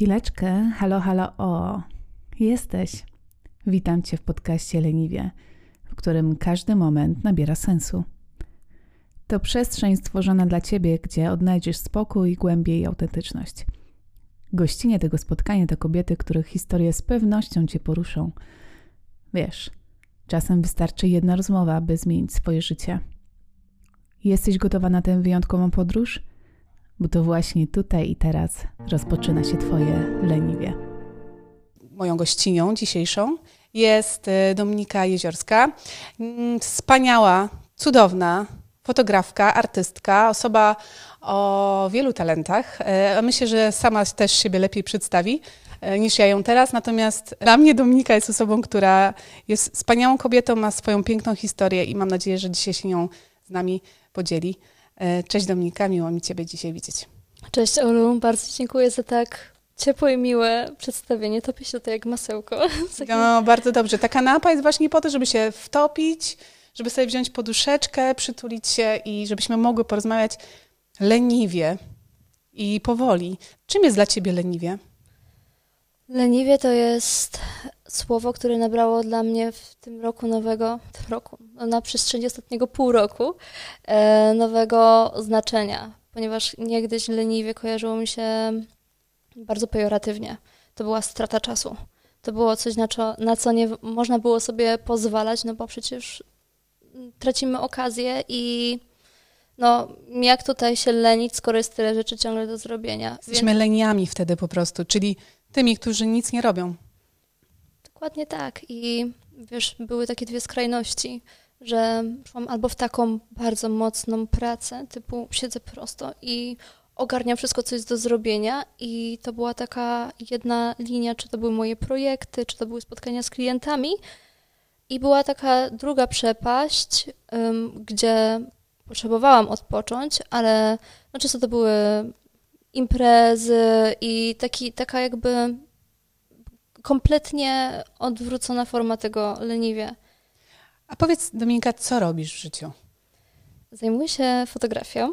Chwileczkę, halo, halo, o, jesteś. Witam Cię w podcaście Leniwie, w którym każdy moment nabiera sensu. To przestrzeń stworzona dla Ciebie, gdzie odnajdziesz spokój, głębię i autentyczność. Gościnie tego spotkania to kobiety, których historie z pewnością Cię poruszą. Wiesz, czasem wystarczy jedna rozmowa, by zmienić swoje życie. Jesteś gotowa na tę wyjątkową podróż? Bo to właśnie tutaj i teraz rozpoczyna się Twoje leniwie. Moją gościnią dzisiejszą jest y, Dominika Jeziorska. Mm, wspaniała, cudowna fotografka, artystka, osoba o wielu talentach. Y, myślę, że sama też siebie lepiej przedstawi y, niż ja ją teraz. Natomiast dla mnie Dominika jest osobą, która jest wspaniałą kobietą, ma swoją piękną historię i mam nadzieję, że dzisiaj się nią z nami podzieli. Cześć Dominika, miło mi Ciebie dzisiaj widzieć. Cześć Olu, bardzo dziękuję za tak ciepłe i miłe przedstawienie. Topi się to jak masełko. No, bardzo dobrze. Ta kanapa jest właśnie po to, żeby się wtopić, żeby sobie wziąć poduszeczkę, przytulić się i żebyśmy mogły porozmawiać leniwie i powoli. Czym jest dla Ciebie leniwie? Leniwie to jest słowo, które nabrało dla mnie w tym roku nowego, tym roku, no, na przestrzeni ostatniego pół roku, e, nowego znaczenia, ponieważ niegdyś leniwie kojarzyło mi się bardzo pejoratywnie. To była strata czasu. To było coś, na co, na co nie można było sobie pozwalać, no bo przecież tracimy okazję i no, jak tutaj się lenić, skoro jest tyle rzeczy ciągle do zrobienia. Jesteśmy Więc... leniami wtedy po prostu, czyli tymi, którzy nic nie robią. Dokładnie tak. I wiesz, były takie dwie skrajności, że szłam albo w taką bardzo mocną pracę, typu siedzę prosto i ogarniam wszystko, co jest do zrobienia i to była taka jedna linia, czy to były moje projekty, czy to były spotkania z klientami i była taka druga przepaść, um, gdzie potrzebowałam odpocząć, ale no często to były imprezy i taki, taka jakby kompletnie odwrócona forma tego leniwie. A powiedz, Dominika, co robisz w życiu? Zajmuję się fotografią.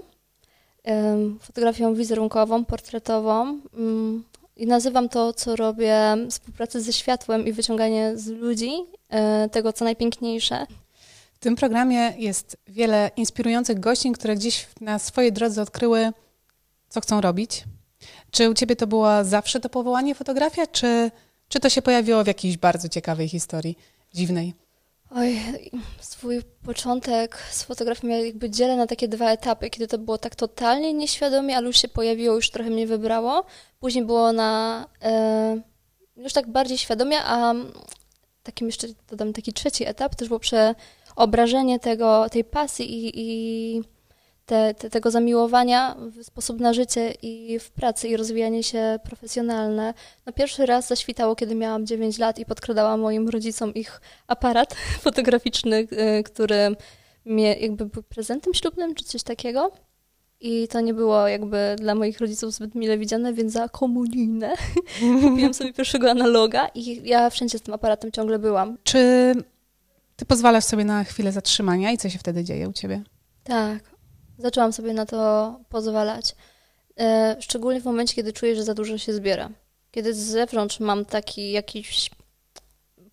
Fotografią wizerunkową, portretową. Mm, I nazywam to, co robię, współpracę ze światłem i wyciąganie z ludzi e, tego, co najpiękniejsze. W tym programie jest wiele inspirujących gościń, które gdzieś na swojej drodze odkryły, co chcą robić. Czy u Ciebie to było zawsze to powołanie fotografia, czy, czy to się pojawiło w jakiejś bardzo ciekawej historii, dziwnej? Oj, swój początek z fotografią ja jakby dzielę na takie dwa etapy, kiedy to było tak totalnie nieświadomie, ale już się pojawiło, już trochę mnie wybrało. Później było na e, już tak bardziej świadomie, a takim jeszcze dodam taki trzeci etap, też było przeobrażenie tego, tej pasji i, i te, te, tego zamiłowania w sposób na życie i w pracy i rozwijanie się profesjonalne. No pierwszy raz zaświtało, kiedy miałam 9 lat i podkradałam moim rodzicom ich aparat fotograficzny, y, który mnie jakby był prezentem ślubnym czy coś takiego. I to nie było jakby dla moich rodziców zbyt mile widziane, więc za komunijne kupiłam sobie pierwszego analoga i ja wszędzie z tym aparatem ciągle byłam. Czy ty pozwalasz sobie na chwilę zatrzymania i co się wtedy dzieje u ciebie? Tak, Zaczęłam sobie na to pozwalać. E, szczególnie w momencie, kiedy czuję, że za dużo się zbiera. Kiedy z zewnątrz mam taki jakiś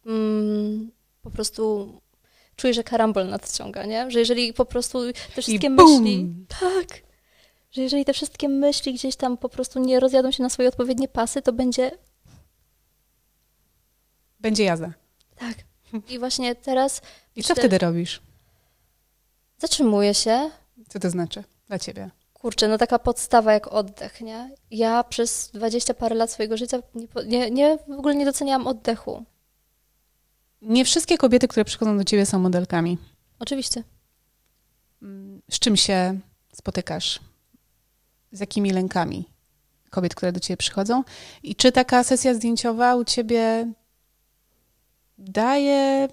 mm, po prostu czuję, że karambol nadciąga, nie? Że jeżeli po prostu te wszystkie myśli... Tak! Że jeżeli te wszystkie myśli gdzieś tam po prostu nie rozjadą się na swoje odpowiednie pasy, to będzie... Będzie jazda. Tak. I właśnie teraz... I co wtedy robisz? Zatrzymuję się, co to znaczy dla ciebie? Kurczę, no taka podstawa jak oddech, nie? Ja przez dwadzieścia parę lat swojego życia nie, nie, w ogóle nie doceniałam oddechu. Nie wszystkie kobiety, które przychodzą do ciebie są modelkami. Oczywiście. Z czym się spotykasz? Z jakimi lękami kobiet, które do ciebie przychodzą? I czy taka sesja zdjęciowa u ciebie daje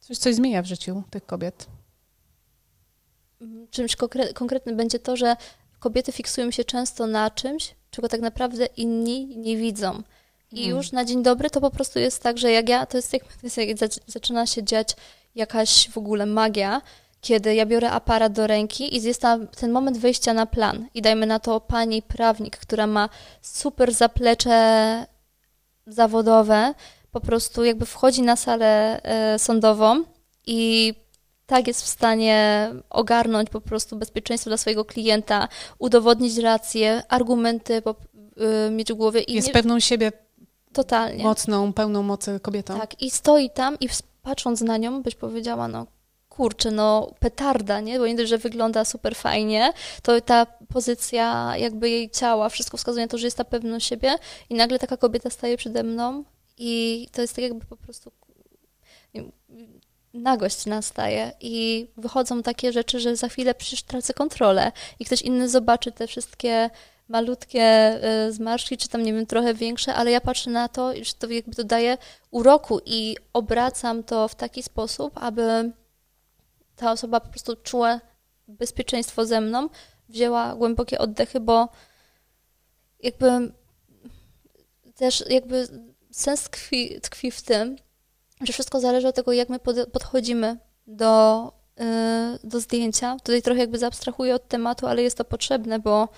coś, coś zmienia w życiu tych kobiet? Czymś konkretnym będzie to, że kobiety fiksują się często na czymś, czego tak naprawdę inni nie widzą. I hmm. już na dzień dobry to po prostu jest tak, że jak ja, to jest jak, to jest jak zaczyna się dziać jakaś w ogóle magia, kiedy ja biorę aparat do ręki i jest tam ten moment wejścia na plan. I dajmy na to pani prawnik, która ma super zaplecze zawodowe, po prostu jakby wchodzi na salę e, sądową i tak jest w stanie ogarnąć po prostu bezpieczeństwo dla swojego klienta, udowodnić rację, argumenty po, y, mieć w głowie. I jest nie... pewną siebie totalnie mocną, pełną mocy kobietą. Tak, i stoi tam i patrząc na nią, byś powiedziała, no kurczę, no petarda, nie? Bo nie dość, że wygląda super fajnie, to ta pozycja jakby jej ciała, wszystko wskazuje na to, że jest ta pewność siebie i nagle taka kobieta staje przede mną i to jest tak jakby po prostu nagość nastaje i wychodzą takie rzeczy, że za chwilę przecież tracę kontrolę i ktoś inny zobaczy te wszystkie malutkie y, zmarszczki, czy tam, nie wiem, trochę większe, ale ja patrzę na to, że to jakby dodaje uroku i obracam to w taki sposób, aby ta osoba po prostu czuła bezpieczeństwo ze mną, wzięła głębokie oddechy, bo jakby też jakby sens tkwi, tkwi w tym, że wszystko zależy od tego, jak my podchodzimy do, yy, do zdjęcia. Tutaj trochę jakby zaabstrahuję od tematu, ale jest to potrzebne, bo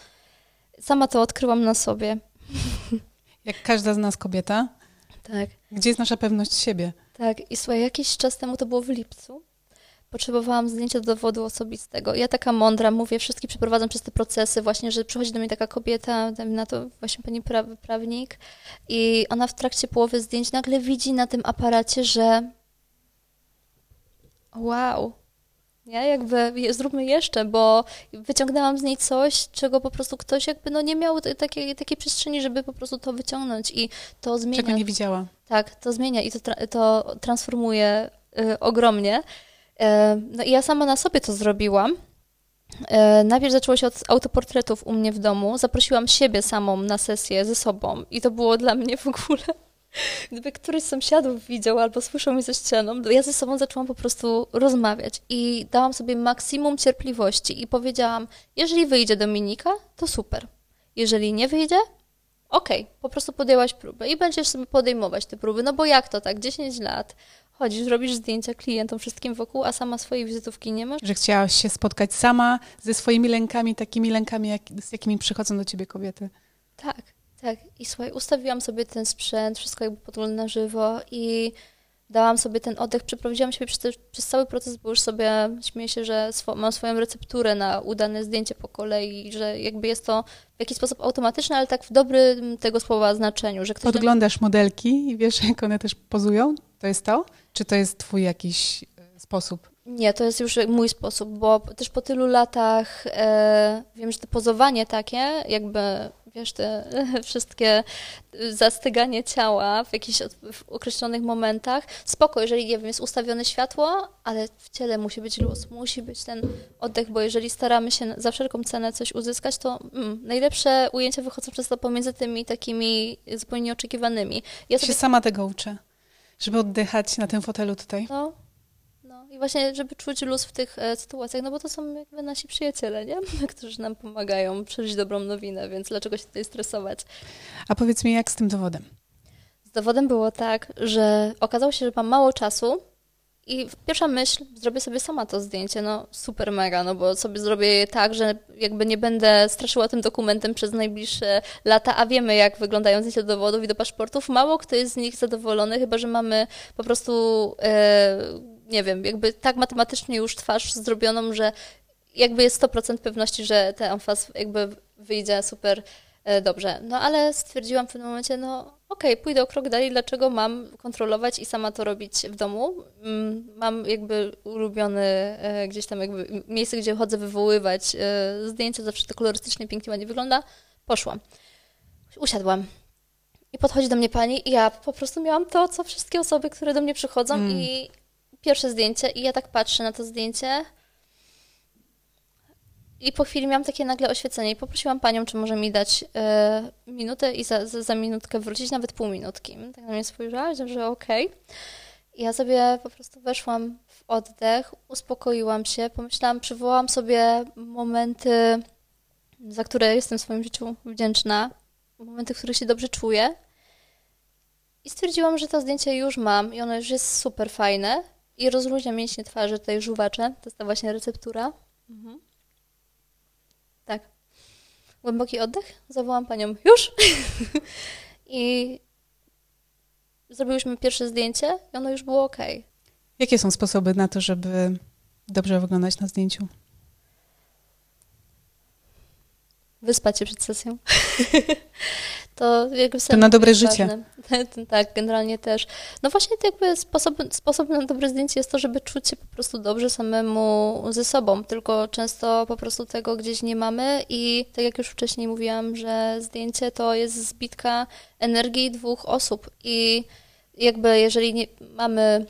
sama to odkryłam na sobie. Jak każda z nas kobieta. Tak. Gdzie jest nasza pewność siebie? Tak. I słuchaj, jakiś czas temu, to było w lipcu, potrzebowałam zdjęcia do dowodu osobistego. Ja taka mądra, mówię, wszystkich przeprowadzam przez te procesy, właśnie, że przychodzi do mnie taka kobieta, na to właśnie pani pra prawnik i ona w trakcie połowy zdjęć nagle widzi na tym aparacie, że wow, nie, jakby zróbmy jeszcze, bo wyciągnęłam z niej coś, czego po prostu ktoś jakby no nie miał takiej, takiej przestrzeni, żeby po prostu to wyciągnąć i to zmienia. Czego nie widziała. Tak, to zmienia i to, tra to transformuje y, ogromnie. E, no i ja sama na sobie to zrobiłam. E, najpierw zaczęło się od autoportretów u mnie w domu. Zaprosiłam siebie samą na sesję ze sobą i to było dla mnie w ogóle... Gdyby któryś z sąsiadów widział albo słyszał mnie ze ścianą, ja ze sobą zaczęłam po prostu rozmawiać i dałam sobie maksimum cierpliwości i powiedziałam, jeżeli wyjdzie Dominika, to super. Jeżeli nie wyjdzie, okej, okay, po prostu podjęłaś próbę i będziesz sobie podejmować te próby, no bo jak to tak, 10 lat, chodzisz, robisz zdjęcia klientom, wszystkim wokół, a sama swojej wizytówki nie masz? Że chciałaś się spotkać sama ze swoimi lękami, takimi lękami, jak, z jakimi przychodzą do ciebie kobiety. Tak, tak. I słuchaj, ustawiłam sobie ten sprzęt, wszystko jakby podgląd na żywo i dałam sobie ten oddech, przeprowadziłam siebie przez, przez cały proces, bo już sobie śmieję się, że swo, mam swoją recepturę na udane zdjęcie po kolei, że jakby jest to w jakiś sposób automatyczne, ale tak w dobrym tego słowa znaczeniu, że ktoś... Podglądasz modelki i wiesz, jak one też pozują? To jest to? Czy to jest twój jakiś e, sposób? Nie, to jest już mój sposób, bo też po tylu latach e, wiem, że to pozowanie takie, jakby wiesz, te wszystkie zastyganie ciała w jakichś w określonych momentach. Spoko, jeżeli nie wiem, jest ustawione światło, ale w ciele musi być luz, musi być ten oddech, bo jeżeli staramy się za wszelką cenę coś uzyskać, to mm, najlepsze ujęcia wychodzą przez to pomiędzy tymi takimi zupełnie nieoczekiwanymi. Ja sobie... się sama tego uczę, żeby oddychać na tym fotelu tutaj. No, i właśnie, żeby czuć luz w tych e, sytuacjach, no bo to są jakby nasi przyjaciele, nie? Którzy nam pomagają przeżyć dobrą nowinę, więc dlaczego się tutaj stresować? A powiedz mi, jak z tym dowodem? Z dowodem było tak, że okazało się, że mam mało czasu i pierwsza myśl, zrobię sobie sama to zdjęcie, no super mega, no bo sobie zrobię je tak, że jakby nie będę straszyła tym dokumentem przez najbliższe lata, a wiemy jak wyglądają zdjęcia do dowodów i do paszportów. Mało kto jest z nich zadowolony, chyba że mamy po prostu... Yy, nie wiem, jakby tak matematycznie już twarz zrobioną, że jakby jest 100% pewności, że ten amfas jakby wyjdzie super e, dobrze. No ale stwierdziłam w pewnym momencie, no okej, okay, pójdę o krok dalej, dlaczego mam kontrolować i sama to robić w domu. Mm, mam jakby ulubiony e, gdzieś tam jakby miejsce, gdzie chodzę wywoływać e, zdjęcia, zawsze to kolorystycznie, pięknie ładnie wygląda. Poszłam. Usiadłam. I podchodzi do mnie pani i ja po prostu miałam to, co wszystkie osoby, które do mnie przychodzą mm. i pierwsze zdjęcie i ja tak patrzę na to zdjęcie i po chwili miałam takie nagle oświecenie i poprosiłam panią, czy może mi dać y, minutę i za, za, za, minutkę wrócić, nawet pół minutki. Tak na mnie spojrzała, że okej. Okay. Ja sobie po prostu weszłam w oddech, uspokoiłam się, pomyślałam, przywołałam sobie momenty, za które jestem w swoim życiu wdzięczna, momenty, w których się dobrze czuję. I stwierdziłam, że to zdjęcie już mam i ono już jest super fajne i rozluźnia mięśnie twarzy, tutaj żuwacze. To jest ta właśnie receptura. Mhm. Głęboki oddech. Zawołam panią już. I zrobiłyśmy pierwsze zdjęcie i ono już było ok. Jakie są sposoby na to, żeby dobrze wyglądać na zdjęciu? Wyspać się przed sesją. to jakby To na dobre życie. tak, generalnie też. No właśnie jakby sposób, sposobem na dobre zdjęcie jest to, żeby czuć się po prostu dobrze samemu ze sobą, tylko często po prostu tego gdzieś nie mamy i tak jak już wcześniej mówiłam, że zdjęcie to jest zbitka energii dwóch osób i jakby jeżeli nie mamy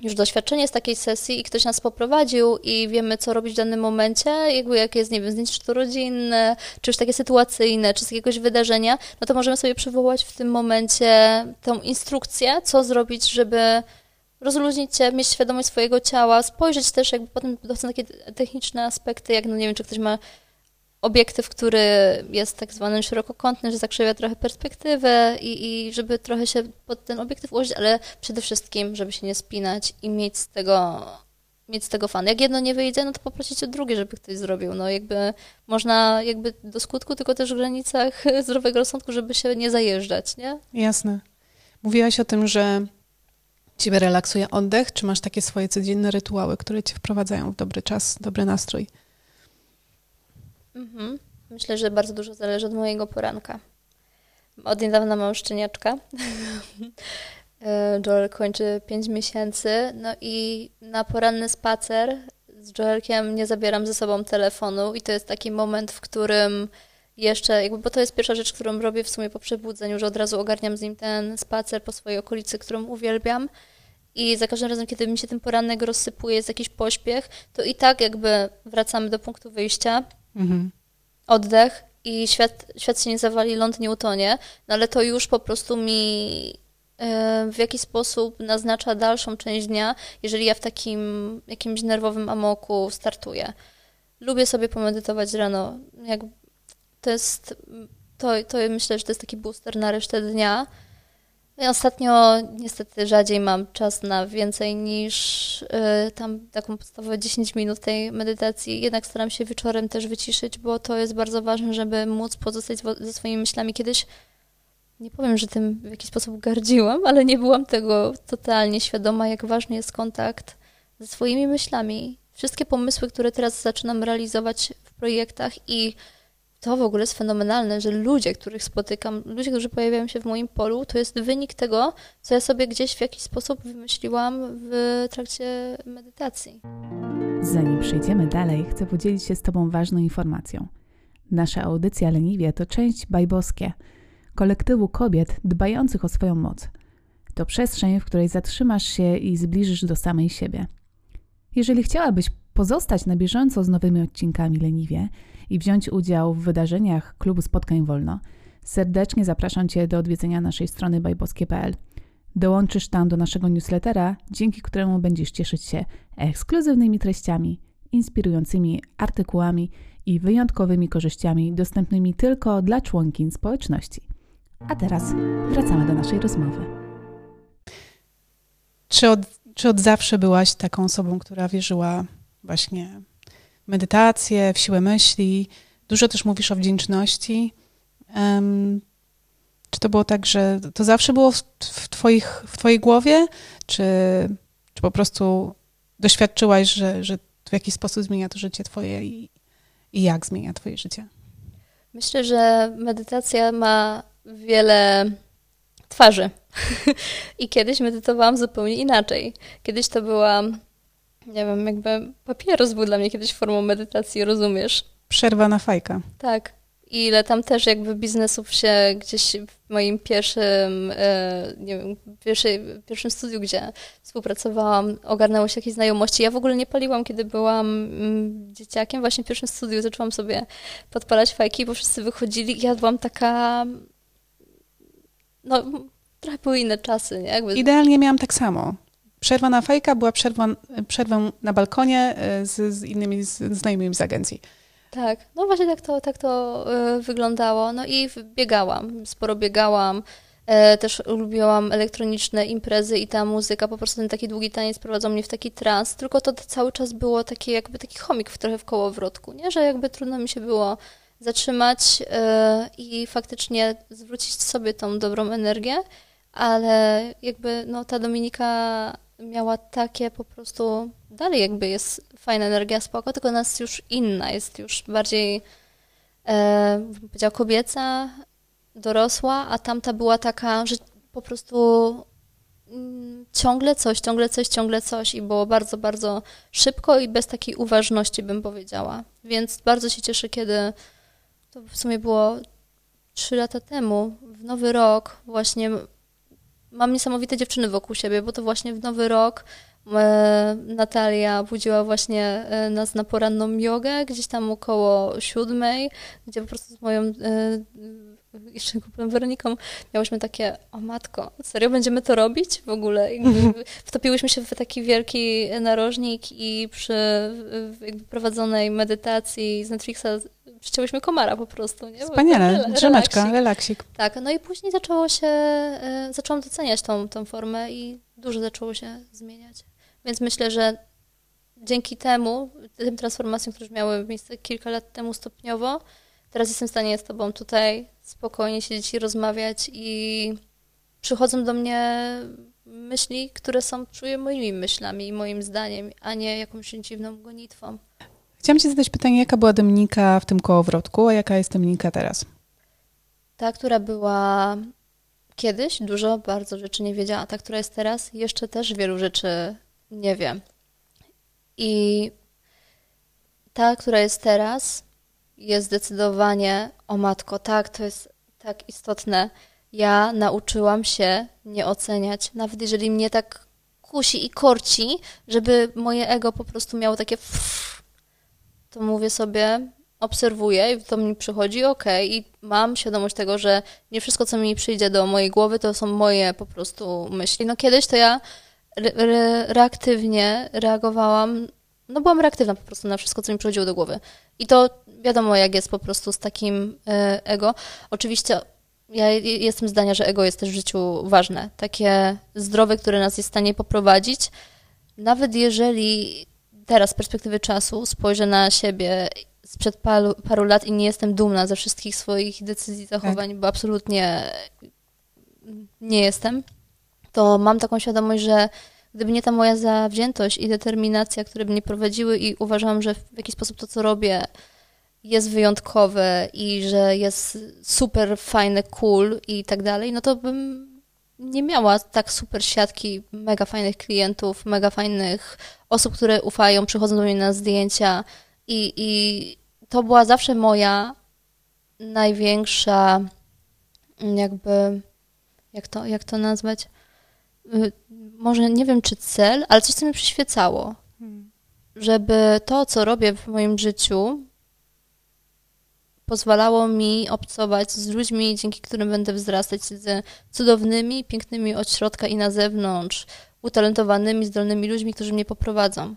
już doświadczenie z takiej sesji i ktoś nas poprowadził i wiemy, co robić w danym momencie, jakby jak jest, nie wiem, zdjęcie czy to rodzinne, czy już takie sytuacyjne, czy z jakiegoś wydarzenia, no to możemy sobie przywołać w tym momencie tą instrukcję, co zrobić, żeby rozluźnić się, mieć świadomość swojego ciała, spojrzeć też jakby potem są takie techniczne aspekty, jak no nie wiem, czy ktoś ma obiektyw, który jest tak zwany szerokokątny, że zakrzywia trochę perspektywę i, i żeby trochę się pod ten obiektyw ułożyć, ale przede wszystkim, żeby się nie spinać i mieć z tego mieć z tego fan. Jak jedno nie wyjdzie, no to poprosić o drugie, żeby ktoś zrobił. No jakby można jakby do skutku, tylko też w granicach zdrowego rozsądku, żeby się nie zajeżdżać, nie? Jasne. Mówiłaś o tym, że ciebie relaksuje oddech. Czy masz takie swoje codzienne rytuały, które cię wprowadzają w dobry czas, dobry nastrój? Mhm. Myślę, że bardzo dużo zależy od mojego poranka. Od niedawna mam szczeniaczka. Joel kończy 5 miesięcy, no i na poranny spacer z Joelkiem nie zabieram ze sobą telefonu i to jest taki moment, w którym jeszcze, jakby, bo to jest pierwsza rzecz, którą robię w sumie po przebudzeniu, że od razu ogarniam z nim ten spacer po swojej okolicy, którą uwielbiam. I za każdym razem, kiedy mi się ten poranek rozsypuje, jest jakiś pośpiech, to i tak jakby wracamy do punktu wyjścia, Mhm. Oddech i świat, świat się nie zawali, ląd nie utonie, no ale to już po prostu mi e, w jakiś sposób naznacza dalszą część dnia, jeżeli ja w takim jakimś nerwowym amoku startuję. Lubię sobie pomedytować rano. Jak to jest, to, to myślę, że to jest taki booster na resztę dnia. Ostatnio niestety rzadziej mam czas na więcej niż y, tam taką podstawową 10 minut tej medytacji. Jednak staram się wieczorem też wyciszyć, bo to jest bardzo ważne, żeby móc pozostać ze swoimi myślami. Kiedyś nie powiem, że tym w jakiś sposób gardziłam, ale nie byłam tego totalnie świadoma, jak ważny jest kontakt ze swoimi myślami. Wszystkie pomysły, które teraz zaczynam realizować w projektach i to w ogóle jest fenomenalne, że ludzie, których spotykam, ludzie, którzy pojawiają się w moim polu, to jest wynik tego, co ja sobie gdzieś w jakiś sposób wymyśliłam w trakcie medytacji. Zanim przejdziemy dalej, chcę podzielić się z Tobą ważną informacją. Nasza audycja Leniwie to część Bajboskie, kolektywu kobiet dbających o swoją moc. To przestrzeń, w której zatrzymasz się i zbliżysz do samej siebie. Jeżeli chciałabyś pozostać na bieżąco z nowymi odcinkami Leniwie i wziąć udział w wydarzeniach Klubu Spotkań Wolno, serdecznie zapraszam Cię do odwiedzenia naszej strony bajboskie.pl. Dołączysz tam do naszego newslettera, dzięki któremu będziesz cieszyć się ekskluzywnymi treściami, inspirującymi artykułami i wyjątkowymi korzyściami dostępnymi tylko dla członkiń społeczności. A teraz wracamy do naszej rozmowy. Czy od, czy od zawsze byłaś taką osobą, która wierzyła właśnie medytację, w siłę myśli. Dużo też mówisz o wdzięczności. Um, czy to było tak, że to zawsze było w, twoich, w twojej głowie, czy, czy po prostu doświadczyłaś, że, że w jakiś sposób zmienia to życie twoje i, i jak zmienia twoje życie? Myślę, że medytacja ma wiele twarzy. I kiedyś medytowałam zupełnie inaczej. Kiedyś to była nie wiem, jakby papieros był dla mnie kiedyś formą medytacji, rozumiesz? Przerwa na fajka. Tak. I ile tam też jakby biznesów się gdzieś w moim pierwszym, e, nie wiem, pierwszej, pierwszym studiu, gdzie współpracowałam, ogarnęło się jakieś znajomości. Ja w ogóle nie paliłam, kiedy byłam mm, dzieciakiem. Właśnie w pierwszym studiu zaczęłam sobie podpalać fajki, bo wszyscy wychodzili i ja byłam taka... No, trochę były inne czasy, nie? Jakby... Idealnie miałam tak samo. Przerwa na fajka była przerwą, przerwą na balkonie e, z, z innymi z, znajomymi z agencji. Tak, no właśnie tak to, tak to y, wyglądało. No i biegałam, sporo biegałam. E, też lubiłam elektroniczne imprezy i ta muzyka, po prostu ten taki długi taniec prowadził mnie w taki trans, tylko to cały czas było takie jakby taki chomik w trochę w kołowrotku, nie? Że jakby trudno mi się było zatrzymać e, i faktycznie zwrócić sobie tą dobrą energię, ale jakby no ta Dominika miała takie po prostu, dalej jakby jest fajna energia, spoko, tylko nas już inna, jest już bardziej e, powiedziała kobieca, dorosła, a tamta była taka, że po prostu mm, ciągle coś, ciągle coś, ciągle coś i było bardzo, bardzo szybko i bez takiej uważności bym powiedziała. Więc bardzo się cieszę, kiedy to w sumie było trzy lata temu, w nowy rok właśnie mam niesamowite dziewczyny wokół siebie, bo to właśnie w nowy rok e, Natalia budziła właśnie e, nas na poranną jogę, gdzieś tam około siódmej, gdzie po prostu z moją e, jeszcze kupiłem Weroniką, miałyśmy takie, o matko, serio będziemy to robić w ogóle? wtopiłyśmy się w taki wielki narożnik i przy prowadzonej medytacji z Netflixa przycięłyśmy komara po prostu. Nie? Wspaniale, drzemeczka, relaksik. Tak, no i później zaczęło się, e, zaczęłam doceniać tą, tą formę i dużo zaczęło się zmieniać. Więc myślę, że dzięki temu, tym transformacjom, które miały miejsce kilka lat temu stopniowo, teraz jestem w stanie z Tobą tutaj spokojnie siedzieć i rozmawiać i przychodzą do mnie myśli, które są, czuję, moimi myślami i moim zdaniem, a nie jakąś dziwną gonitwą. Chciałam Ci zadać pytanie, jaka była Dominika w tym kołowrotku, a jaka jest Dominika teraz? Ta, która była kiedyś, dużo bardzo rzeczy nie wiedziała. Ta, która jest teraz, jeszcze też wielu rzeczy nie wiem. I ta, która jest teraz, jest zdecydowanie, o matko, tak, to jest tak istotne. Ja nauczyłam się nie oceniać, nawet jeżeli mnie tak kusi i korci, żeby moje ego po prostu miało takie to mówię sobie, obserwuję i to mi przychodzi, ok, i mam świadomość tego, że nie wszystko, co mi przyjdzie do mojej głowy, to są moje po prostu myśli. No kiedyś to ja re reaktywnie reagowałam, no byłam reaktywna po prostu na wszystko, co mi przychodziło do głowy. I to wiadomo, jak jest po prostu z takim e, ego. Oczywiście ja jestem zdania, że ego jest też w życiu ważne. Takie zdrowe, które nas jest w stanie poprowadzić. Nawet jeżeli teraz z perspektywy czasu spojrzę na siebie sprzed paru, paru lat i nie jestem dumna ze wszystkich swoich decyzji, zachowań, tak. bo absolutnie nie jestem, to mam taką świadomość, że gdyby nie ta moja zawziętość i determinacja, które mnie prowadziły i uważam, że w jakiś sposób to, co robię, jest wyjątkowe i że jest super fajne, cool i tak dalej, no to bym nie miała tak super siatki mega fajnych klientów, mega fajnych osób, które ufają, przychodzą do mnie na zdjęcia i, i to była zawsze moja największa jakby, jak to, jak to nazwać? Y, może nie wiem, czy cel, ale coś, co mi przyświecało. Hmm. Żeby to, co robię w moim życiu, pozwalało mi obcować z ludźmi, dzięki którym będę wzrastać z cudownymi, pięknymi od środka i na zewnątrz, utalentowanymi, zdolnymi ludźmi, którzy mnie poprowadzą.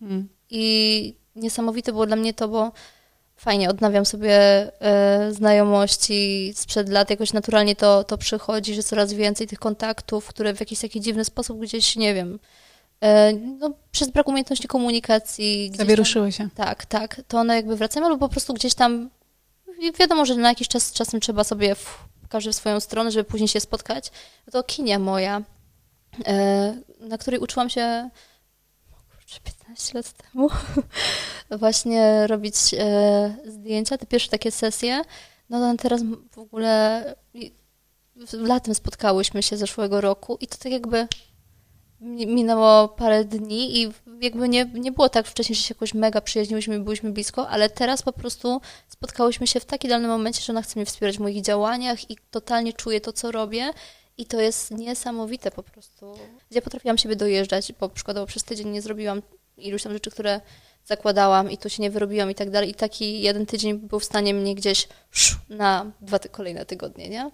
Hmm. I niesamowite było dla mnie to, bo fajnie, odnawiam sobie e, znajomości sprzed lat, jakoś naturalnie to, to przychodzi, że coraz więcej tych kontaktów, które w jakiś taki dziwny sposób gdzieś, nie wiem, e, no, przez brak umiejętności komunikacji. Zawieruszyły się. Tak, tak. To one jakby wracają, albo po prostu gdzieś tam wiadomo, że na jakiś czas czasem trzeba sobie w, każdy w swoją stronę, żeby później się spotkać. To kinia moja, e, na której uczyłam się 15 lat temu właśnie robić e, zdjęcia, te pierwsze takie sesje. No teraz w ogóle latem spotkałyśmy się zeszłego roku i to tak jakby minęło parę dni i jakby nie, nie było tak wcześniej, że się jakoś mega przyjaźniłyśmy i byliśmy blisko, ale teraz po prostu spotkałyśmy się w takim danym momencie, że ona chce mnie wspierać w moich działaniach i totalnie czuje to, co robię. I to jest niesamowite po prostu. Gdzie potrafiłam siebie dojeżdżać, bo przykładowo przez tydzień nie zrobiłam iluś tam rzeczy, które zakładałam i to się nie wyrobiłam i tak dalej. I taki jeden tydzień był w stanie mnie gdzieś na dwa ty kolejne tygodnie, nie?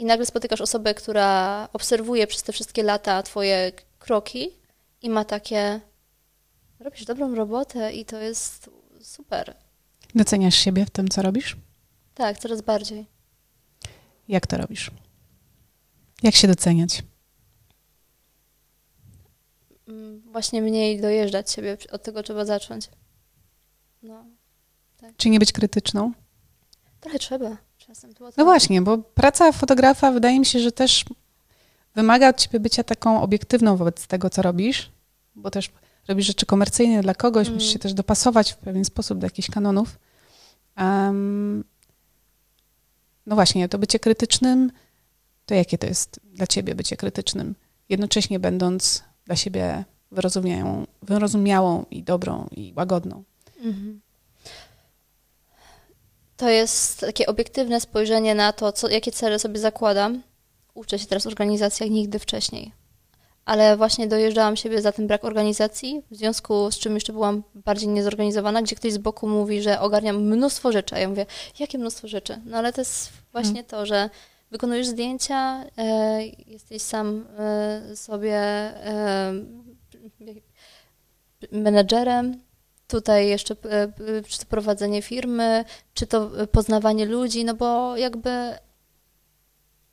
I nagle spotykasz osobę, która obserwuje przez te wszystkie lata twoje kroki i ma takie robisz dobrą robotę i to jest super. Doceniasz siebie w tym, co robisz? Tak, coraz bardziej. Jak to robisz? Jak się doceniać? Mm, właśnie mniej dojeżdżać siebie, od tego trzeba zacząć. No, Czy nie być krytyczną? trochę trzeba. No właśnie, bo praca fotografa wydaje mi się, że też wymaga od ciebie bycia taką obiektywną wobec tego, co robisz, bo też robisz rzeczy komercyjne dla kogoś, Mm. musisz się też dopasować w pewien sposób do jakichś kanonów. Em, no właśnie, to bycie krytycznym, to jakie to jest dla ciebie bycie krytycznym? Jednocześnie będąc dla siebie wyrozumiałą, wyrozumiałą i dobrą i łagodną. Mhm. To jest takie obiektywne spojrzenie na to, co, jakie cele sobie zakładam. Uczę się teraz organizacji jak nigdy wcześniej. Ale właśnie dojeżdżałam siebie za ten brak organizacji, w związku z czym jeszcze byłam bardziej niezorganizowana, gdzie ktoś z boku mówi, że ogarniam mnóstwo rzeczy, a ja mówię, jakie mnóstwo rzeczy? No ale to jest właśnie to, że wykonujesz zdjęcia, e, jesteś sam e, sobie e, menedżerem, tutaj jeszcze e, e, czy to prowadzenie firmy, czy to e, poznawanie ludzi, no bo jakby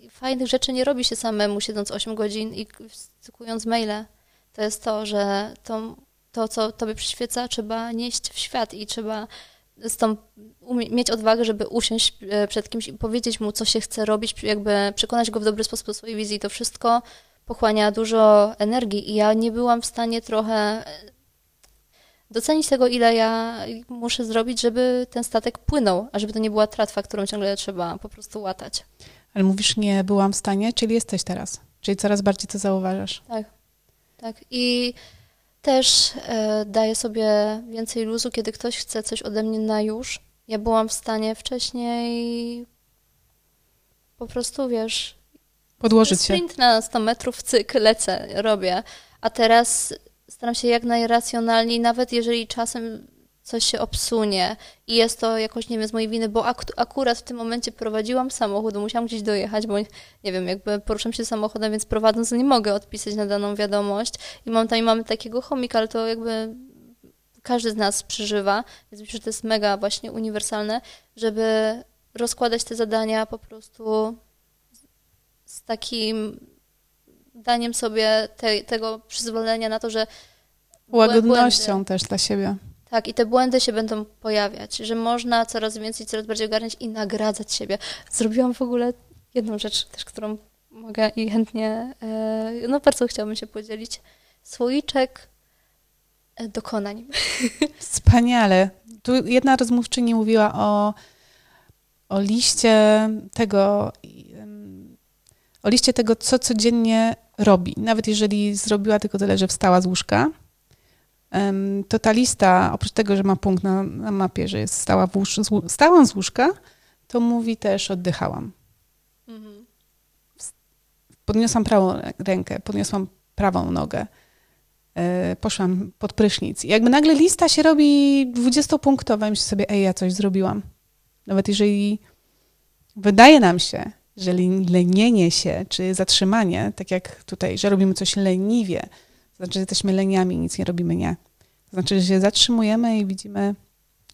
fajnych rzeczy nie robi się samemu, siedząc 8 godzin i stykując maile. To jest to, że to, to, co tobie przyświeca, trzeba nieść w świat i trzeba umie, mieć odwagę, żeby usiąść przed kimś i powiedzieć mu, co się chce robić, jakby przekonać go w dobry sposób do swojej wizji. To wszystko pochłania dużo energii i ja nie byłam w stanie trochę docenić tego, ile ja muszę zrobić, żeby ten statek płynął, a żeby to nie była tratwa, którą ciągle trzeba po prostu łatać. Ale mówisz, nie byłam w stanie, czyli jesteś teraz. Czyli coraz bardziej to zauważasz. Tak, tak. I też e, daję sobie więcej luzu, kiedy ktoś chce coś ode mnie na już. Ja byłam w stanie wcześniej po prostu, wiesz, Podłożyć się. sprint na 100 metrów, cyk, lecę, robię. A teraz staram się jak najracjonalniej, nawet jeżeli czasem coś się obsunie i jest to jakoś, nie wiem, z mojej winy, bo ak- akurat w tym momencie prowadziłam samochód, musiałam gdzieś dojechać, bo nie wiem, jakby poruszam się samochodem, więc prowadząc nie mogę odpisać na daną wiadomość i mam tam i mamy takiego chomika, ale to jakby każdy z nas przeżywa, więc myślę, że to jest mega właśnie uniwersalne, żeby rozkładać te zadania po prostu z takim daniem sobie te, tego przyzwolenia na to, że Łagodnością błędy, też dla siebie. tak, i te błędy się będą pojawiać, że można coraz więcej, coraz bardziej ogarniać i nagradzać siebie. Zrobiłam w ogóle jedną rzecz też, którą mogę i chętnie, e, no bardzo chciałabym się podzielić. Słoiczek e, dokonań. Wspaniale. Tu jedna rozmówczyni mówiła o, o liście tego, o liście tego, co codziennie robi. Nawet jeżeli zrobiła tylko tyle, że wstała z łóżka, to ta lista, oprócz tego, że ma punkt na, na mapie, że jest stała, w łóż, z, stałam z łóżka, to mówi też oddychałam. Mhm. Podniosłam prawą rę- rękę, podniosłam prawą nogę, e, poszłam pod prysznic. I jakby nagle lista się robi dwudziestopunktowa myślę sobie, ej, ja coś zrobiłam. Nawet jeżeli wydaje nam się, że lenienie się, czy zatrzymanie, tak jak tutaj, że robimy coś leniwie, to znaczy, że jesteśmy leniami nic nie robimy, nie. To znaczy, że się zatrzymujemy i widzimy,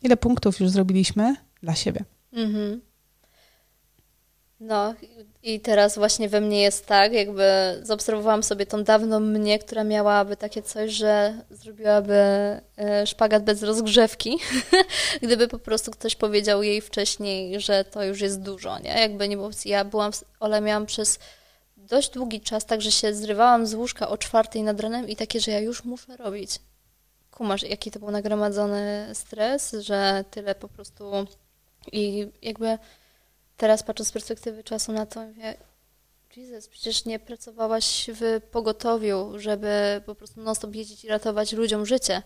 ile punktów już zrobiliśmy dla siebie. Mhm. No i teraz właśnie we mnie jest tak, jakby zaobserwowałam sobie tą dawną mnie, która miałaby takie coś, że zrobiłaby e, szpagat bez rozgrzewki, gdyby po prostu ktoś powiedział jej wcześniej, że to już jest dużo, nie? Jakby nie było. Ja byłam, ale miałam przez dość długi czas, tak, że się zrywałam z łóżka o czwartej nad ranem i takie, że ja już muszę robić. Kumasz, jaki to był nagromadzony stres, że tyle po prostu i jakby teraz patrząc z perspektywy czasu na to, mówię, Jesus, przecież nie pracowałaś w pogotowiu, żeby po prostu non-stop jeździć i ratować ludziom życie.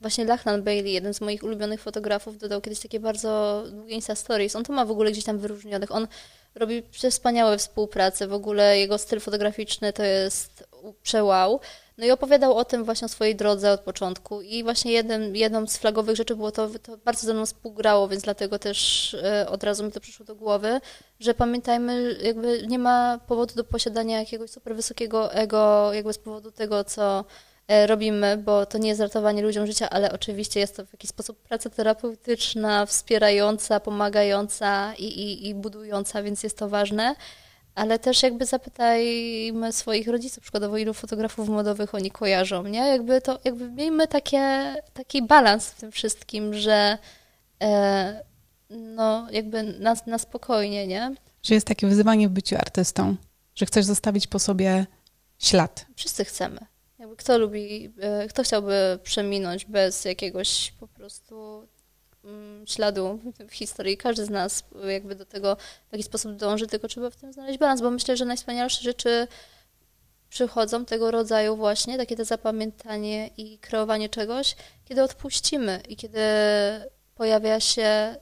Właśnie Lachlan Bailey, jeden z moich ulubionych fotografów, dodał kiedyś takie bardzo długie Insta Stories. On to ma w ogóle gdzieś tam wyróżnionych. On robi wspaniałe współprace. W ogóle jego styl fotograficzny to jest przełał. No i opowiadał o tym właśnie o swojej drodze od początku. I właśnie jednym, jedną z flagowych rzeczy było to, to bardzo ze mną współgrało, więc dlatego też e, od razu mi to przyszło do głowy, że pamiętajmy, jakby nie ma powodu do posiadania jakiegoś super wysokiego ego, jakby z powodu tego, co e, robimy, bo to nie jest ratowanie ludziom życia, ale oczywiście jest to w jakiś sposób praca terapeutyczna, wspierająca, pomagająca i, i, i budująca, więc jest to ważne. Ale też jakby zapytajmy swoich rodziców, przykładowo ilu fotografów modowych oni kojarzą, nie? Jakby to, jakby miejmy takie, taki balans w tym wszystkim, że e, no jakby na, na spokojnie, nie? Że jest takie wyzwanie w byciu artystą, że chcesz zostawić po sobie ślad. Wszyscy chcemy. Jakby kto lubi, e, kto chciałby przeminąć bez jakiegoś po prostu śladu w historii. Każdy z nas jakby do tego w jakiś sposób dąży, tylko trzeba w tym znaleźć balans, bo myślę, że najwspanialsze rzeczy przychodzą tego rodzaju właśnie, takie to zapamiętanie i kreowanie czegoś, kiedy odpuścimy i kiedy pojawia się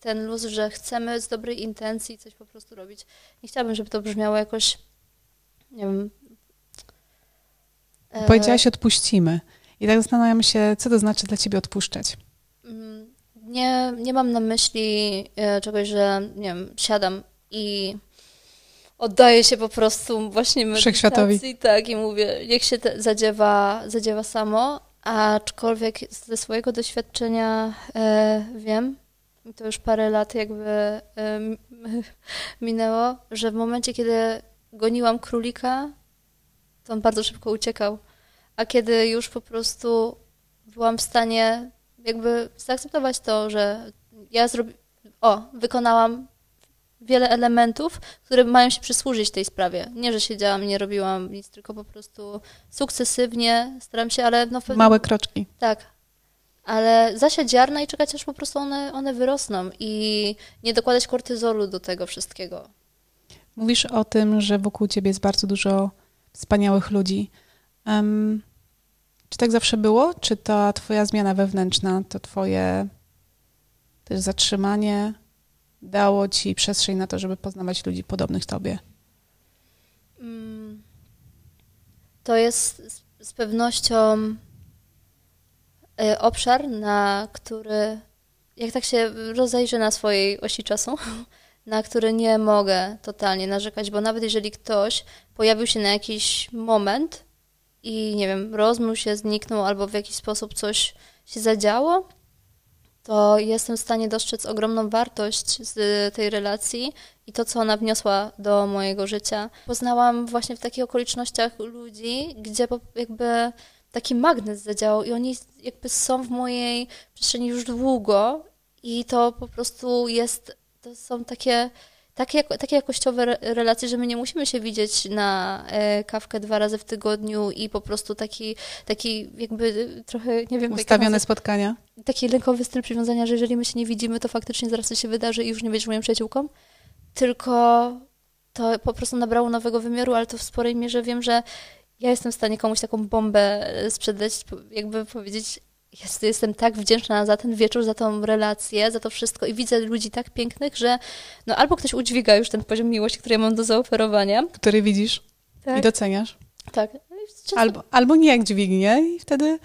ten luz, że chcemy z dobrej intencji coś po prostu robić. Nie chciałabym, żeby to brzmiało jakoś, nie wiem. Powiedziałaś odpuścimy. I tak zastanawiam się, co to znaczy dla ciebie odpuszczać. Nie, nie mam na myśli e, czegoś, że nie wiem, siadam i oddaję się po prostu właśnie medytacji tak, i mówię, niech się zadziewa, zadziewa samo, aczkolwiek ze swojego doświadczenia e, wiem, to już parę lat jakby minęło, że w momencie, kiedy goniłam królika, to on bardzo szybko uciekał. A kiedy już po prostu byłam w stanie jakby zaakceptować to, że ja zrobi... o, wykonałam wiele elementów, które mają się przysłużyć tej sprawie. Nie, że siedziałam i nie robiłam nic, tylko po prostu sukcesywnie staram się, ale no... Małe kroczki. Tak, ale zasiać ziarna i czekać, aż po prostu one, one wyrosną i nie dokładać kortyzolu do tego wszystkiego. Mówisz o tym, że wokół ciebie jest bardzo dużo wspaniałych ludzi. Um, czy tak zawsze było? Czy ta twoja zmiana wewnętrzna, to twoje też zatrzymanie dało ci przestrzeń na to, żeby poznawać ludzi podobnych tobie? Mm, to jest z, pewnością Y, obszar, na który, jak tak się rozejrzę na swojej osi czasu, na który nie mogę totalnie narzekać, bo nawet jeżeli ktoś pojawił się na jakiś moment i nie wiem, rozmył się, zniknął albo w jakiś sposób coś się zadziało, to jestem w stanie dostrzec ogromną wartość z tej relacji i to, co ona wniosła do mojego życia. Poznałam właśnie w takich okolicznościach ludzi, gdzie jakby taki magnes zadziałał i oni jakby są w mojej przestrzeni już długo i to po prostu jest, to są takie, takie, takie jakościowe relacje, że my nie musimy się widzieć na e, kawkę dwa razy w tygodniu i po prostu taki, taki jakby trochę, nie wiem... Ustawione spotkania. Taki lękowy styl przywiązania, że jeżeli my się nie widzimy, to faktycznie zaraz coś się wydarzy i już nie będziesz moją przyjaciółką. Tylko to po prostu nabrało nowego wymiaru, ale to w sporej mierze wiem, że ja jestem w stanie komuś taką bombę sprzedać, jakby powiedzieć, jest, jestem tak wdzięczna za ten wieczór, za tą relację, za to wszystko i widzę ludzi tak pięknych, że no albo ktoś udźwiga już ten poziom miłości, który ja mam do zaoferowania. Który widzisz tak. i doceniasz. Tak. Często... Albo, albo nie jak dźwignie i wtedy...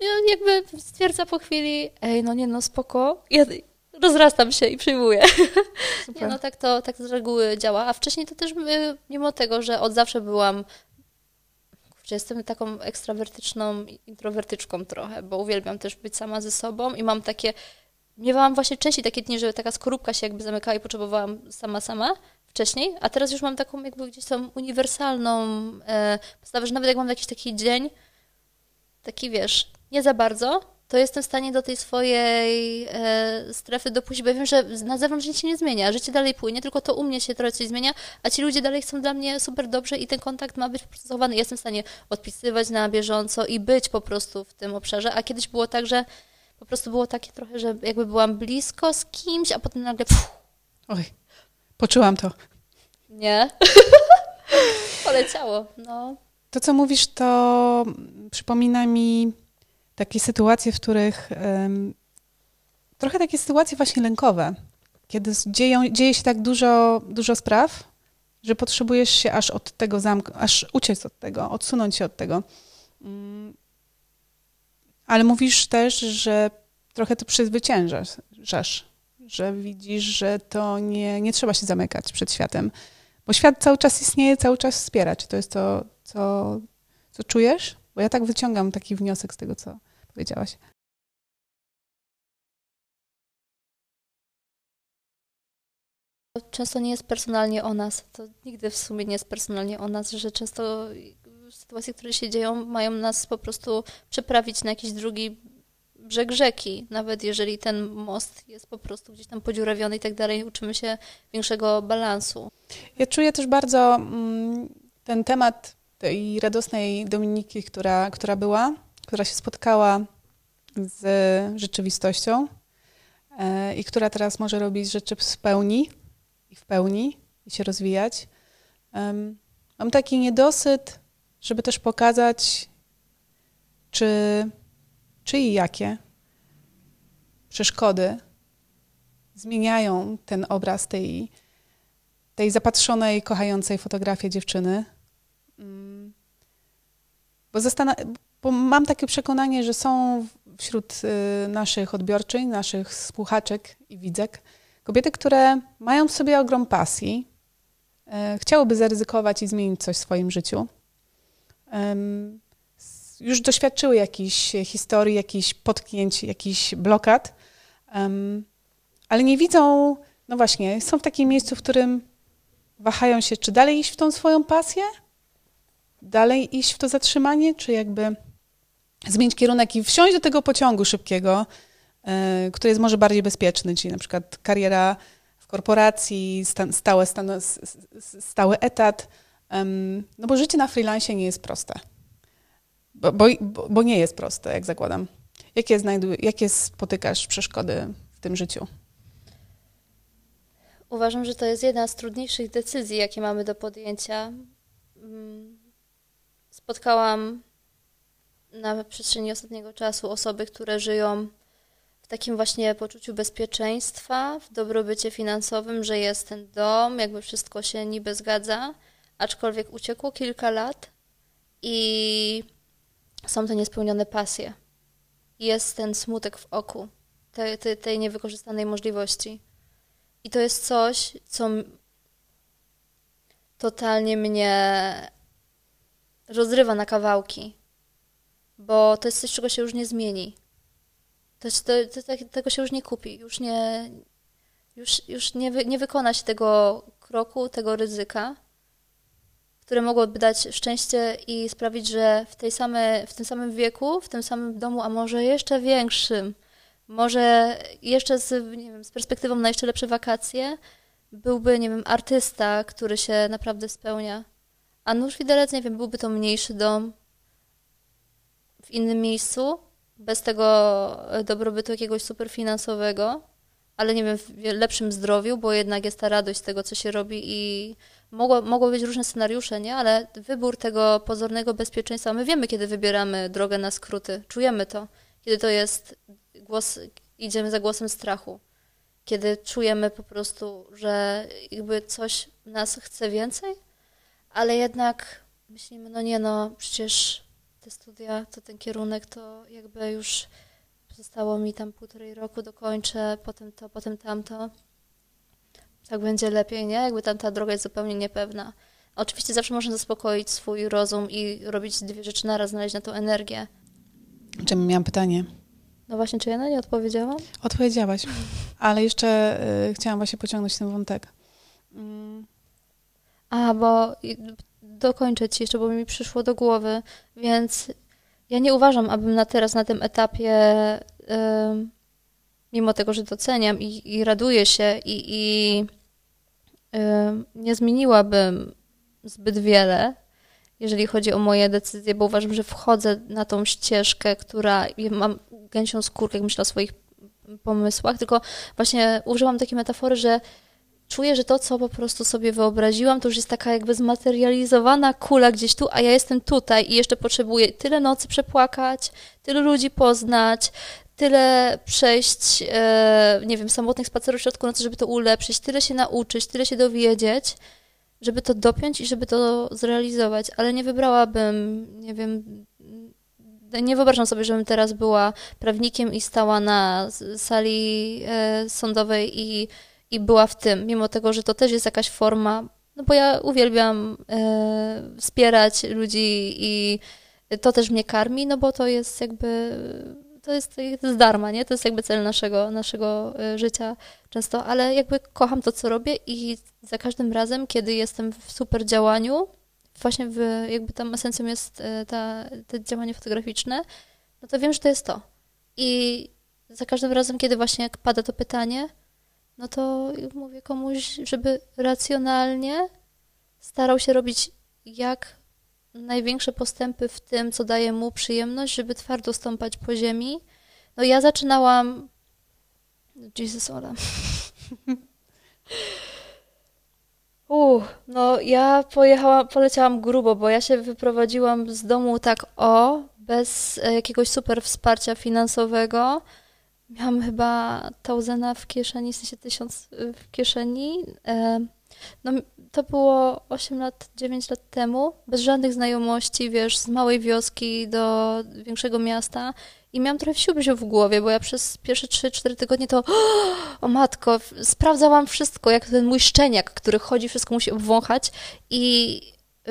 Ja jakby stwierdza po chwili, ej, no nie, no spoko, ja rozrastam się i przyjmuję. Super. Nie, no tak to, tak z reguły działa, a wcześniej to też y, mimo tego, że od zawsze byłam że jestem taką ekstrawertyczną introwertyczką trochę, bo uwielbiam też być sama ze sobą i mam takie, miewałam właśnie częściej takie dni, że taka skorupka się jakby zamykała i potrzebowałam sama, sama wcześniej, a teraz już mam taką jakby gdzieś tą uniwersalną e, postawę, że nawet jak mam jakiś taki dzień, taki wiesz, nie za bardzo, to jestem w stanie do tej swojej e, strefy dopuścić, bo ja wiem, że na zewnątrz nic się nie zmienia, życie dalej płynie, tylko to u mnie się trochę coś zmienia, a ci ludzie dalej chcą dla mnie super dobrze i ten kontakt ma być procesowany. Jestem w stanie odpisywać na bieżąco i być po prostu w tym obszarze, a kiedyś było tak, że po prostu było takie trochę, że jakby byłam blisko z kimś, a potem nagle pff. Oj, poczułam to. Nie? Poleciało, no. To, co mówisz, to przypomina mi takie sytuacje, w których trochę takie sytuacje właśnie lękowe, kiedy dzieją, dzieje się tak dużo, dużo spraw, że potrzebujesz się aż od tego zamk aż uciec od tego, odsunąć się od tego. Um, ale mówisz też, że trochę to przezwyciężasz, że widzisz, że to nie, nie trzeba się zamykać przed światem, bo świat cały czas istnieje, cały czas wspiera. Czy to jest to, co, co czujesz? Bo ja tak wyciągam taki wniosek z tego, co, powiedziałaś. często nie jest personalnie o nas. To nigdy w sumie nie jest personalnie o nas, że często sytuacje, które się dzieją, mają nas po prostu przeprawić na jakiś drugi brzeg rzeki, nawet jeżeli ten most jest po prostu gdzieś tam podziurawiony i tak dalej, uczymy się większego balansu. Ja czuję też bardzo mm, ten temat tej radosnej Dominiki, która, która była, która się spotkała z rzeczywistością e, i która teraz może robić rzeczy w pełni i w pełni i się rozwijać. mam taki niedosyt, żeby też pokazać, czy czy i jakie przeszkody zmieniają ten obraz tej, tej zapatrzonej, kochającej fotografię dziewczyny. Mm. Bo, bo mam takie przekonanie, że są wśród y, naszych odbiorczyń, naszych słuchaczek i widzek kobiety, które mają w sobie ogrom pasji, y, chciałyby zaryzykować i zmienić coś w swoim życiu. Już doświadczyły jakichś historii, jakichś potknięć, jakichś blokad, ale nie widzą, no właśnie, są w takim miejscu, w którym wahają się, czy dalej iść w tą swoją pasję, dalej iść w to zatrzymanie, czy jakby zmienić kierunek i wsiąść do tego pociągu szybkiego, y, który jest może bardziej bezpieczny, czyli na przykład kariera w korporacji, stałe, stały etat, no bo życie na freelancie nie jest proste. Bo, bo, bo nie jest proste, jak zakładam. Jakie, znajduj, jakie spotykasz przeszkody w tym życiu? Uważam, że to jest jedna z trudniejszych decyzji, jakie mamy do podjęcia. Mm, spotkałam na przestrzeni ostatniego czasu osoby, które żyją w takim właśnie poczuciu bezpieczeństwa, w dobrobycie finansowym, że jest ten dom, jakby wszystko się niby zgadza, aczkolwiek uciekło kilka lat i są to niespełnione pasje. Jest ten smutek w oku, tej niewykorzystanej możliwości. I to jest coś, co totalnie mnie rozrywa na kawałki, bo to jest coś, czego się już nie zmieni. To, to, to, tego się już nie kupi, już nie, już, już nie, wy, nie wykona się tego kroku, tego ryzyka które mogłyby dać szczęście i sprawić, że w, tej same, w tym samym wieku, w tym samym domu, a może jeszcze większym, może jeszcze z, nie wiem, z perspektywą na jeszcze lepsze wakacje, byłby, nie wiem, artysta, który się naprawdę spełnia. A nóż widelec, nie wiem, byłby to mniejszy dom w innym miejscu, bez tego dobrobytu jakiegoś superfinansowego, ale nie wiem, w lepszym zdrowiu, bo jednak jest ta radość z tego, co się robi i mogło, mogło być różne scenariusze, nie? Ale wybór tego pozornego bezpieczeństwa, my wiemy, kiedy wybieramy drogę na skróty, czujemy to, kiedy to jest głos, idziemy za głosem strachu, kiedy czujemy po prostu, że jakby coś nas chce więcej, ale jednak myślimy, no nie no, przecież te studia, to ten kierunek, to jakby już zostało mi tam półtorej roku, dokończę, potem to, potem tamto tak będzie lepiej, nie? Jakby tam ta droga jest zupełnie niepewna. Oczywiście zawsze można zaspokoić swój rozum i robić dwie rzeczy naraz, znaleźć na to energię. Czy miałam pytanie? No właśnie, czy ja na nie odpowiedziałam? Odpowiedziałaś, ale jeszcze y, chciałam właśnie pociągnąć ten wątek. Mm. A, bo dokończę ci jeszcze, bo mi przyszło do głowy, więc ja nie uważam, abym na teraz, na tym etapie y, mimo tego, że doceniam i, i raduję się i, i nie zmieniłabym zbyt wiele, jeżeli chodzi o moje decyzje, bo uważam, że wchodzę na tą ścieżkę, która mam gęsią skórkę, jak myślę o swoich pomysłach, tylko właśnie użyłam takiej metafory, że czuję, że to, co po prostu sobie wyobraziłam, to już jest taka jakby zmaterializowana kula gdzieś tu, a ja jestem tutaj i jeszcze potrzebuję tyle nocy przepłakać, tyle ludzi poznać, tyle przejść, e, nie wiem, samotnych spacerów w środku nocy, żeby to ulepszyć, tyle się nauczyć, tyle się dowiedzieć, żeby to dopiąć i żeby to zrealizować, ale nie wybrałabym, nie wiem, nie wyobrażam sobie, żebym teraz była prawnikiem i stała na sali e, sądowej i, i była w tym, mimo tego, że to też jest jakaś forma, no bo ja uwielbiam e, wspierać ludzi i to też mnie karmi, no bo to jest jakby to jest, to jest darma, nie? To jest jakby cel naszego, naszego y, życia często, ale jakby kocham to, co robię i za każdym razem, kiedy jestem w super działaniu, właśnie w, jakby tam esencją jest y, ta, te działanie fotograficzne, no to wiem, że to jest to. I za każdym razem, kiedy właśnie pada to pytanie, no to mówię komuś, żeby racjonalnie starał się robić jak największe postępy w tym, co daje mu przyjemność, żeby twardo stąpać po ziemi. No ja zaczynałam... Jesus Ola. Uh, no ja pojechałam, poleciałam grubo, bo ja się wyprowadziłam z domu tak o, bez e, jakiegoś super wsparcia finansowego. Miałam chyba tausena w kieszeni, w sensie tysiąc w kieszeni. E, no, to było 8 lat, 9 lat temu, bez żadnych znajomości, wiesz, z małej wioski do większego miasta. I miałam trochę wsiubziu w głowie, bo ja przez pierwsze 3-4 tygodnie to o matko, sprawdzałam wszystko, jak ten mój szczeniak, który chodzi, wszystko musi obwąchać i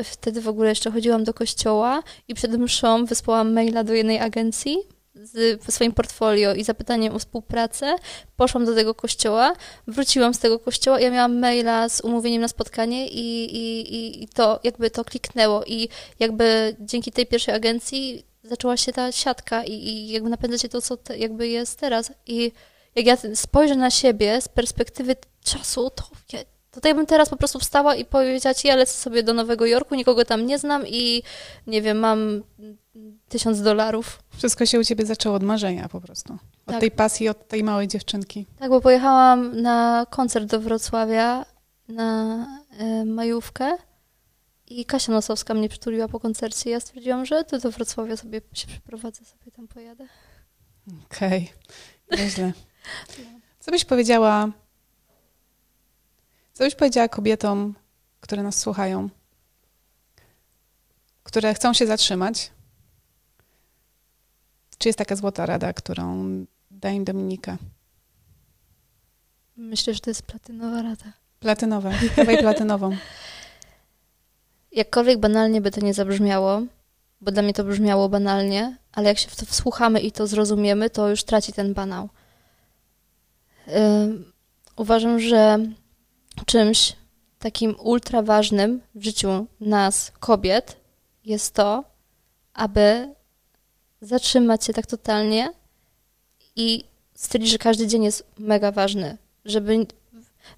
wtedy w ogóle jeszcze chodziłam do kościoła i przed mszą wysłałam maila do jednej agencji z swoim portfolio i zapytaniem o współpracę. Poszłam do tego kościoła, wróciłam z tego kościoła, ja miałam maila z umówieniem na spotkanie i, i, i to jakby to kliknęło i jakby dzięki tej pierwszej agencji zaczęła się ta siatka i, i jakby napędzać się to, co te, jakby jest teraz i jak ja spojrzę na siebie z perspektywy czasu, to ja, to ja bym teraz po prostu wstała i powiedziała ci, ja lecę sobie do Nowego Jorku, nikogo tam nie znam i nie wiem, mam tysiąc dolarów. Wszystko się u ciebie zaczęło od marzenia po prostu. Od tak. tej pasji, od tej małej dziewczynki. Tak, bo pojechałam na koncert do Wrocławia na y, majówkę i Kasia Nosowska mnie przytuliła po koncercie. Ja stwierdziłam, że to do Wrocławia sobie się przeprowadzę, sobie tam pojadę. Okej, okay. nieźle. Co byś powiedziała co byś powiedziała kobietom, które nas słuchają, które chcą się zatrzymać? Czy jest taka złota rada, którą da im Dominika? Myślę, że to jest platynowa rada. Platynowa. Dawaj platynową. Jakkolwiek banalnie by to nie zabrzmiało, bo dla mnie to brzmiało banalnie, ale jak się w to wsłuchamy i to zrozumiemy, to już traci ten banał. Yy, uważam, że czymś takim ultra ważnym w życiu nas, kobiet, jest to, aby zatrzymać się tak totalnie i stwierdzić, że każdy dzień jest mega ważny, żeby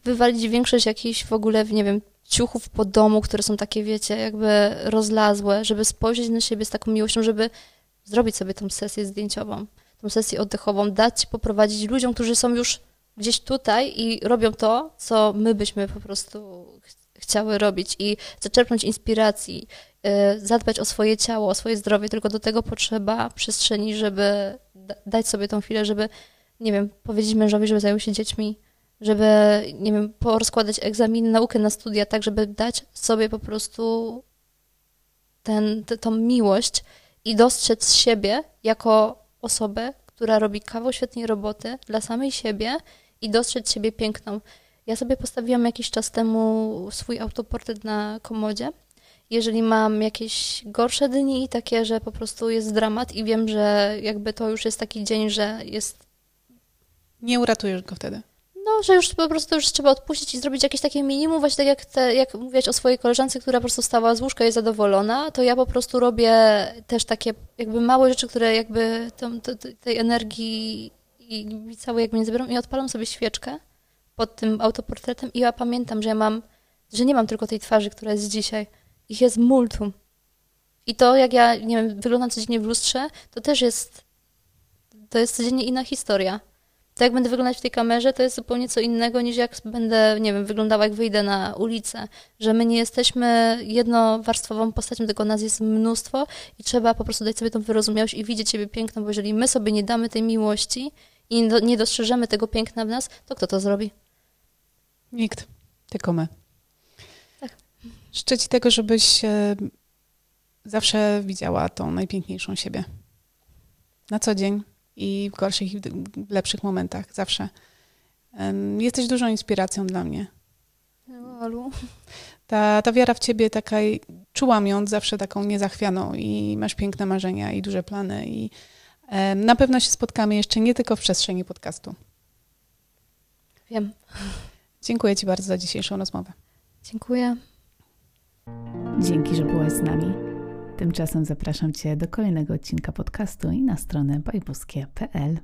wywalić większość jakichś w ogóle, nie wiem, ciuchów po domu, które są takie, wiecie, jakby rozlazłe, żeby spojrzeć na siebie z taką miłością, żeby zrobić sobie tą sesję zdjęciową, tą sesję oddechową, dać poprowadzić ludziom, którzy są już gdzieś tutaj i robią to, co my byśmy po prostu chciały robić i zaczerpnąć inspiracji, yy, zadbać o swoje ciało, o swoje zdrowie, tylko do tego potrzeba przestrzeni, żeby dać sobie tą chwilę, żeby, nie wiem, powiedzieć mężowi, żeby zajął się dziećmi, żeby, nie wiem, porozkładać egzaminy, naukę na studia, tak, żeby dać sobie po prostu ten, tą miłość i dostrzec siebie jako osobę, która robi kawał świetnej roboty dla samej siebie i dostrzec siebie piękną. Ja sobie postawiłam jakiś czas temu swój autoportret na komodzie. Jeżeli mam jakieś gorsze dni, takie, że po prostu jest dramat i wiem, że jakby to już jest taki dzień, że jest. Nie uratujesz go wtedy. No, że już po prostu już trzeba odpuścić i zrobić jakieś takie minimum, właśnie tak jak, te, jak mówiłaś o swojej koleżance, która po prostu stała z łóżka i jest zadowolona, to ja po prostu robię też takie jakby małe rzeczy, które jakby tą, tej energii i cały jakby nie zabiorą i odpalam sobie świeczkę pod tym autoportretem i ja pamiętam, że ja mam, że nie mam tylko tej twarzy, która jest dzisiaj. Ich jest multum. I to, jak ja, nie wiem, wyglądam codziennie w lustrze, to też jest, to jest codziennie inna historia. To, jak będę wyglądać w tej kamerze, to jest zupełnie co innego, niż jak będę, nie wiem, wyglądała, jak wyjdę na ulicę. Że my nie jesteśmy jednowarstwową postacią, tylko nas jest mnóstwo i trzeba po prostu dać sobie tą wyrozumiałość i widzieć siebie piękno, bo jeżeli my sobie nie damy tej miłości i nie dostrzeżemy tego piękna w nas, to kto to zrobi? Nikt, tylko my. Tak. Życzę Ci tego, żebyś zawsze widziała tą najpiękniejszą siebie. Na co dzień i w gorszych i w lepszych momentach, zawsze. Jesteś dużą inspiracją dla mnie. Olu. Ta, ta wiara w ciebie, taka, czułam ją zawsze taką niezachwianą i masz piękne marzenia i duże plany i E, na pewno się spotkamy jeszcze nie tylko w przestrzeni podcastu. Wiem. Dziękuję Ci bardzo za dzisiejszą rozmowę. Dziękuję. Dzięki, że byłaś z nami. Tymczasem zapraszam Cię do kolejnego odcinka podcastu i na stronę bajbuskie.pl.